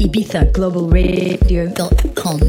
ibizaglobalradio.com.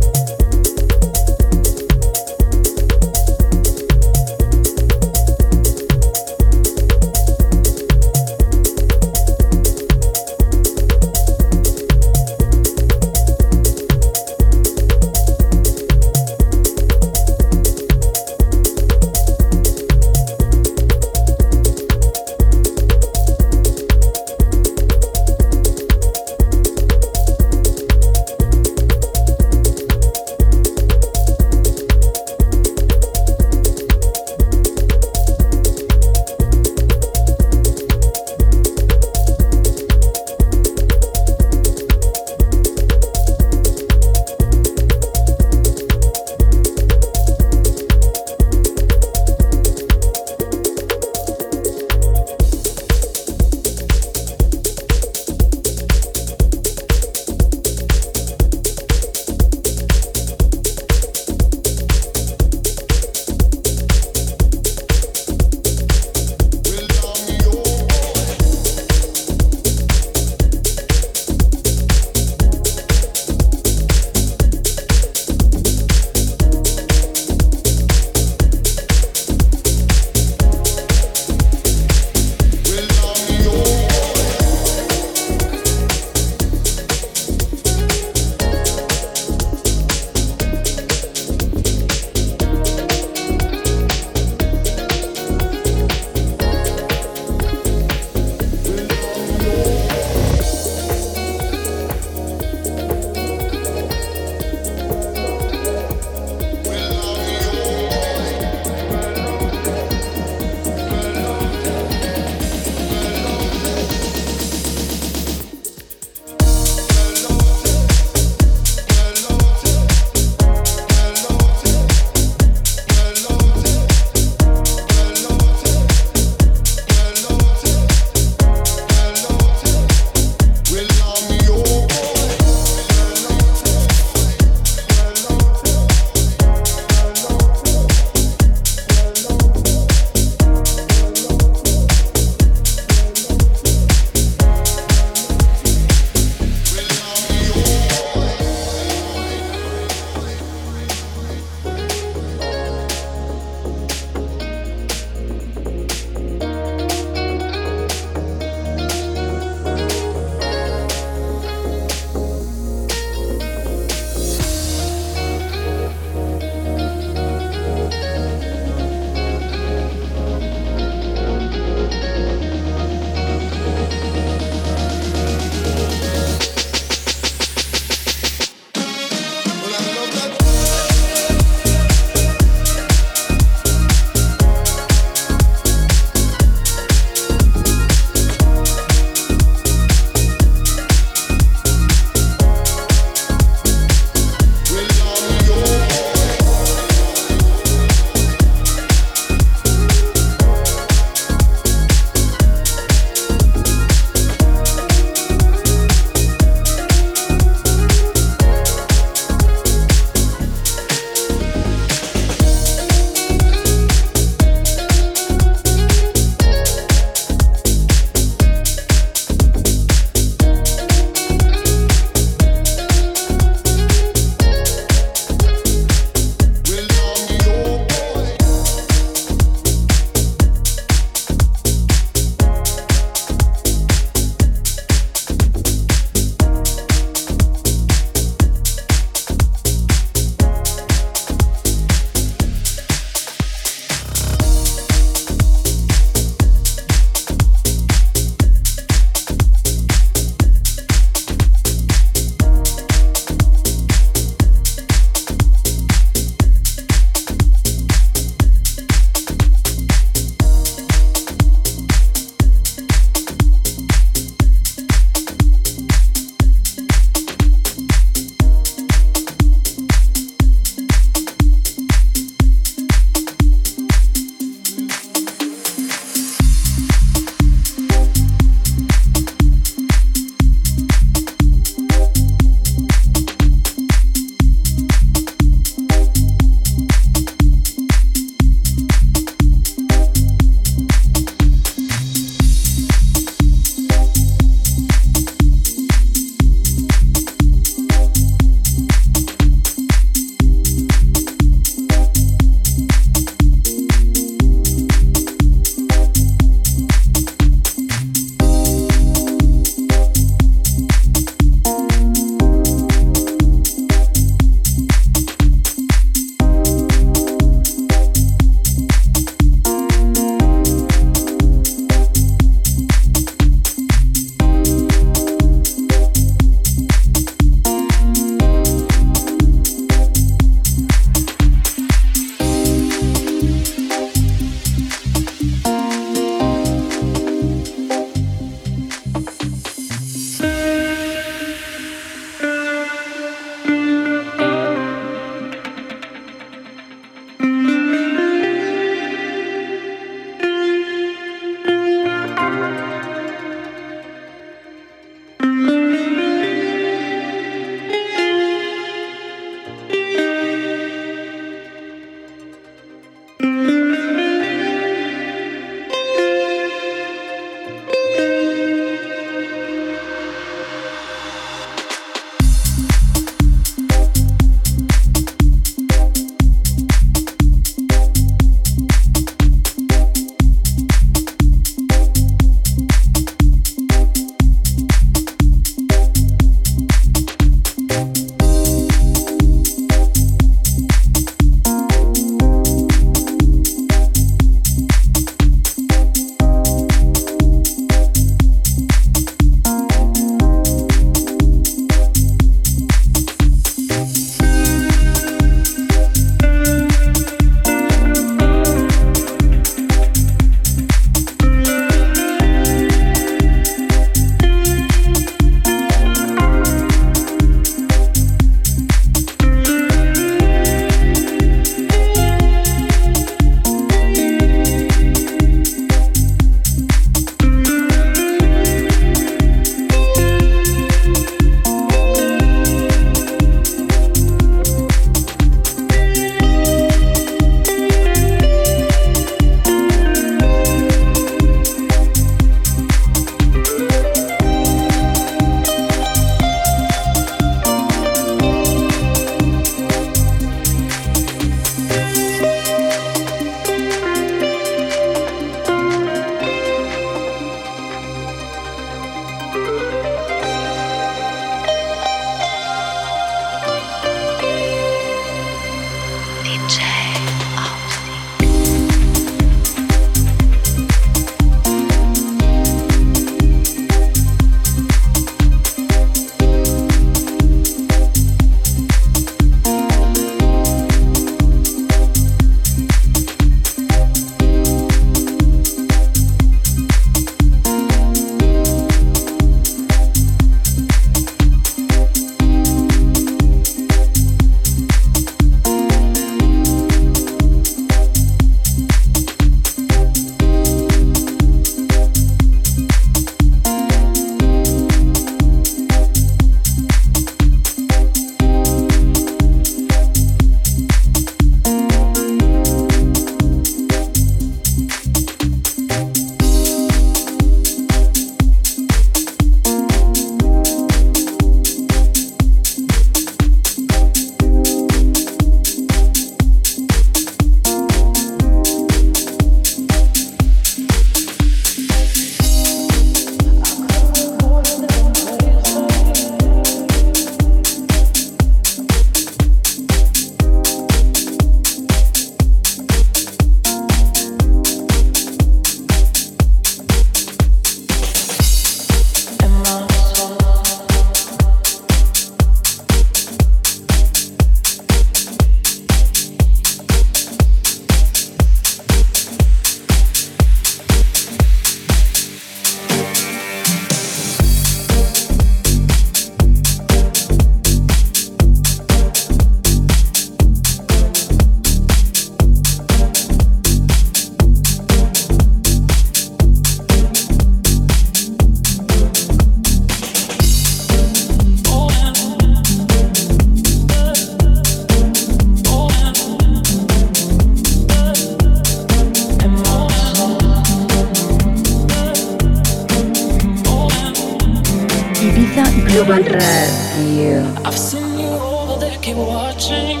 I've seen you over there, keep watching.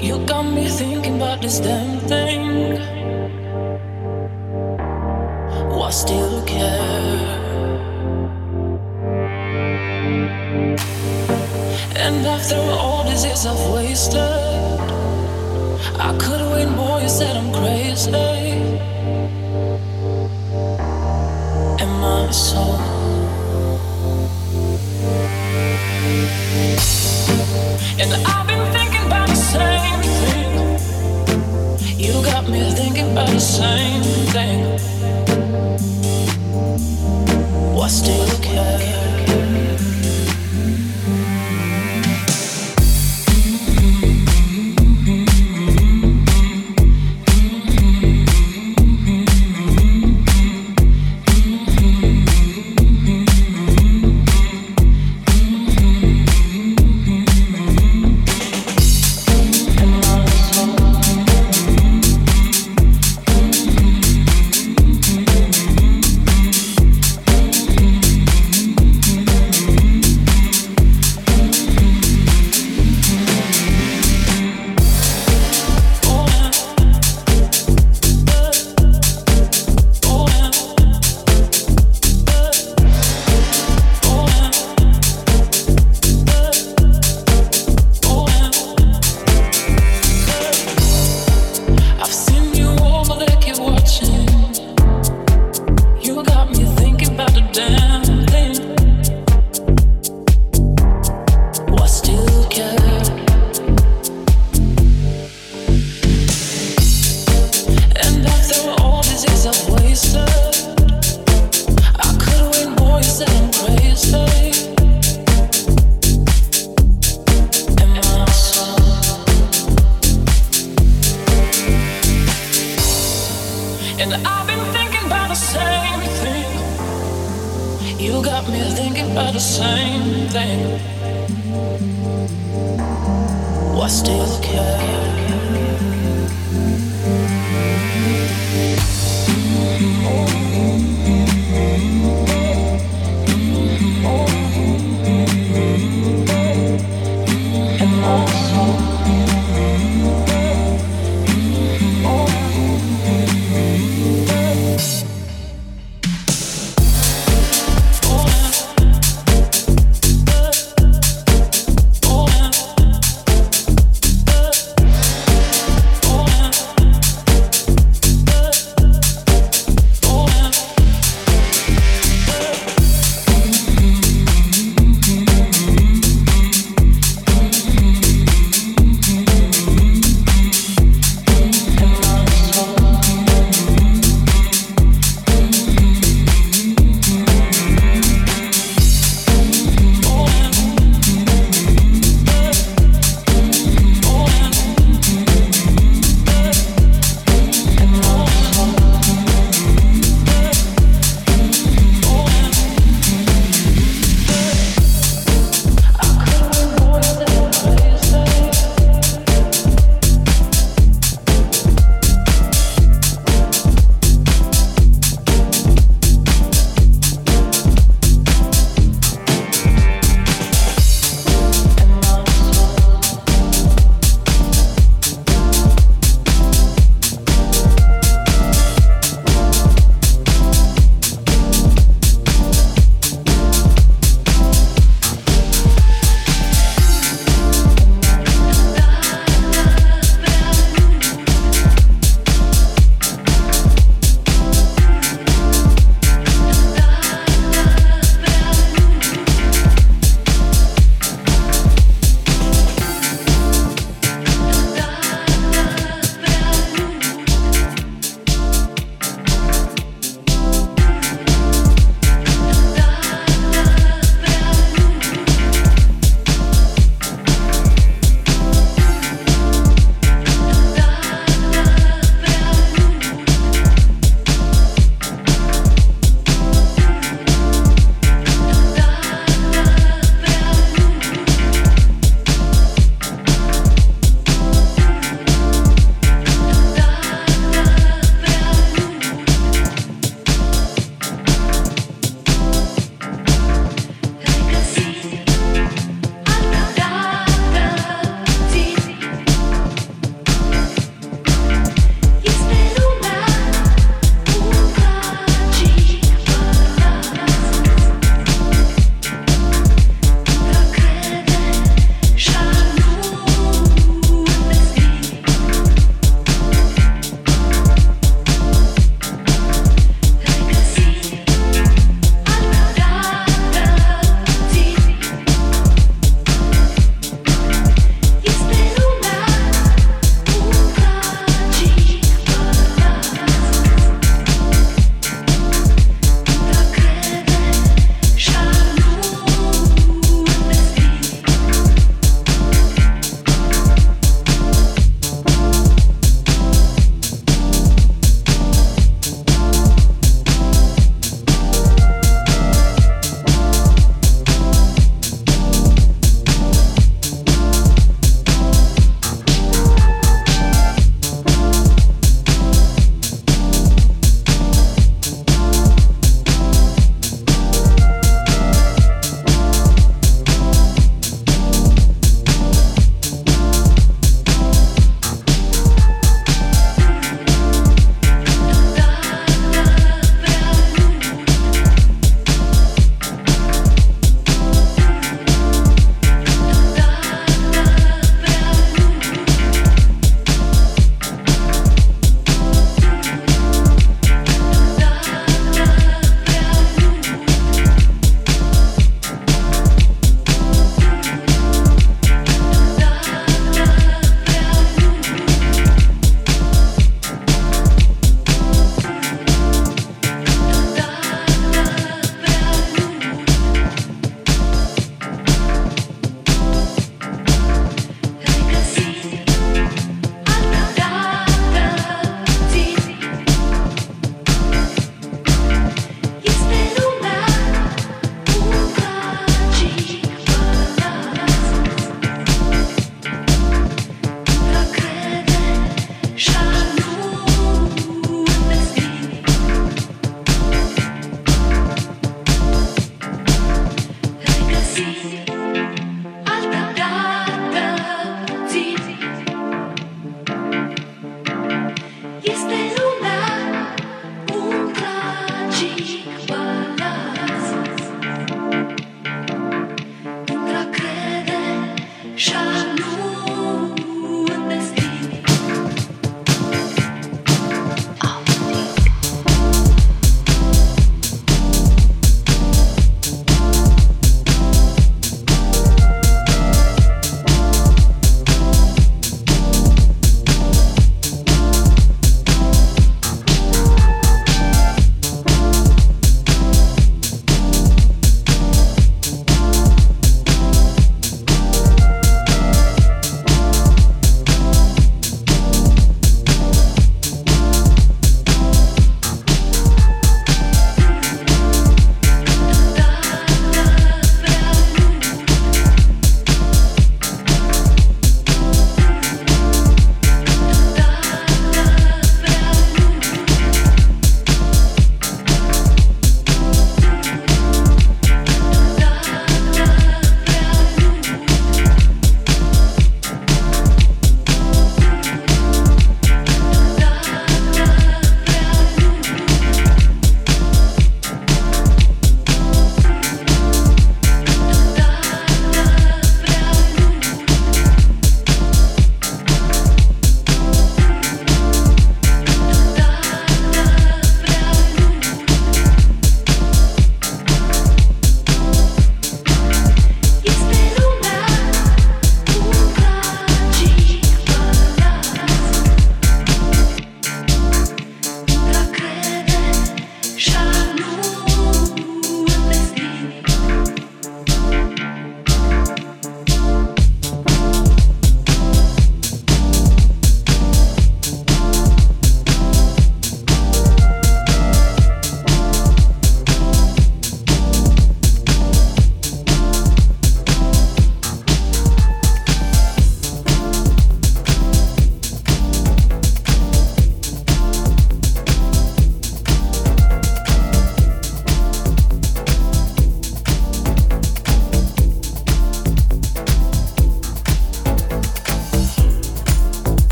You got me thinking about this damn thing. Why still care? And after all these years I've wasted, I could win more. You said I'm crazy. And I've been same thing. Why still care?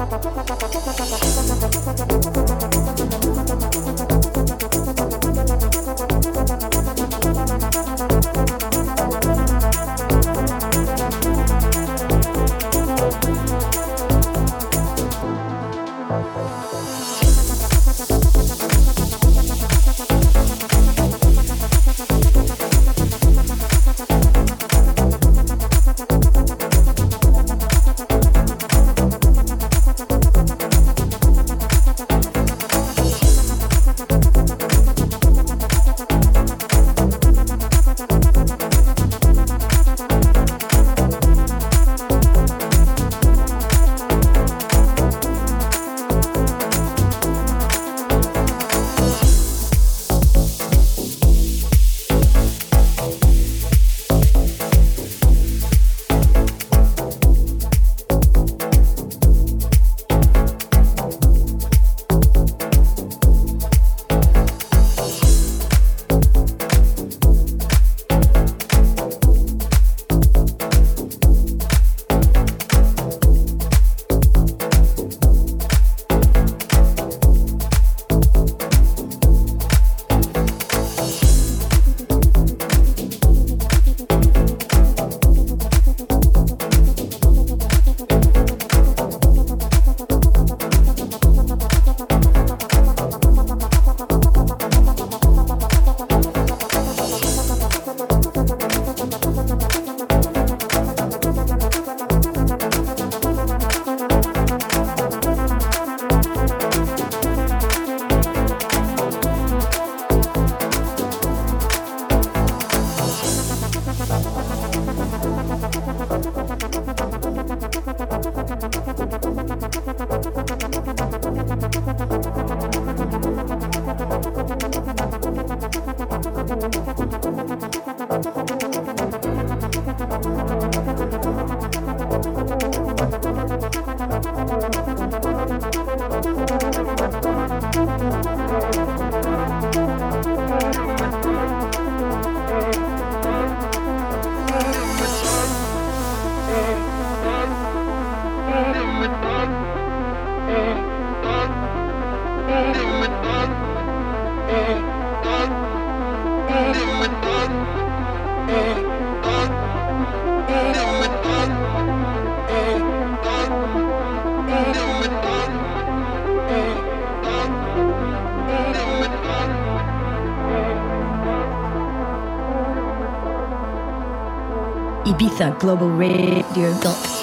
ibizaglobalradio.com. I was in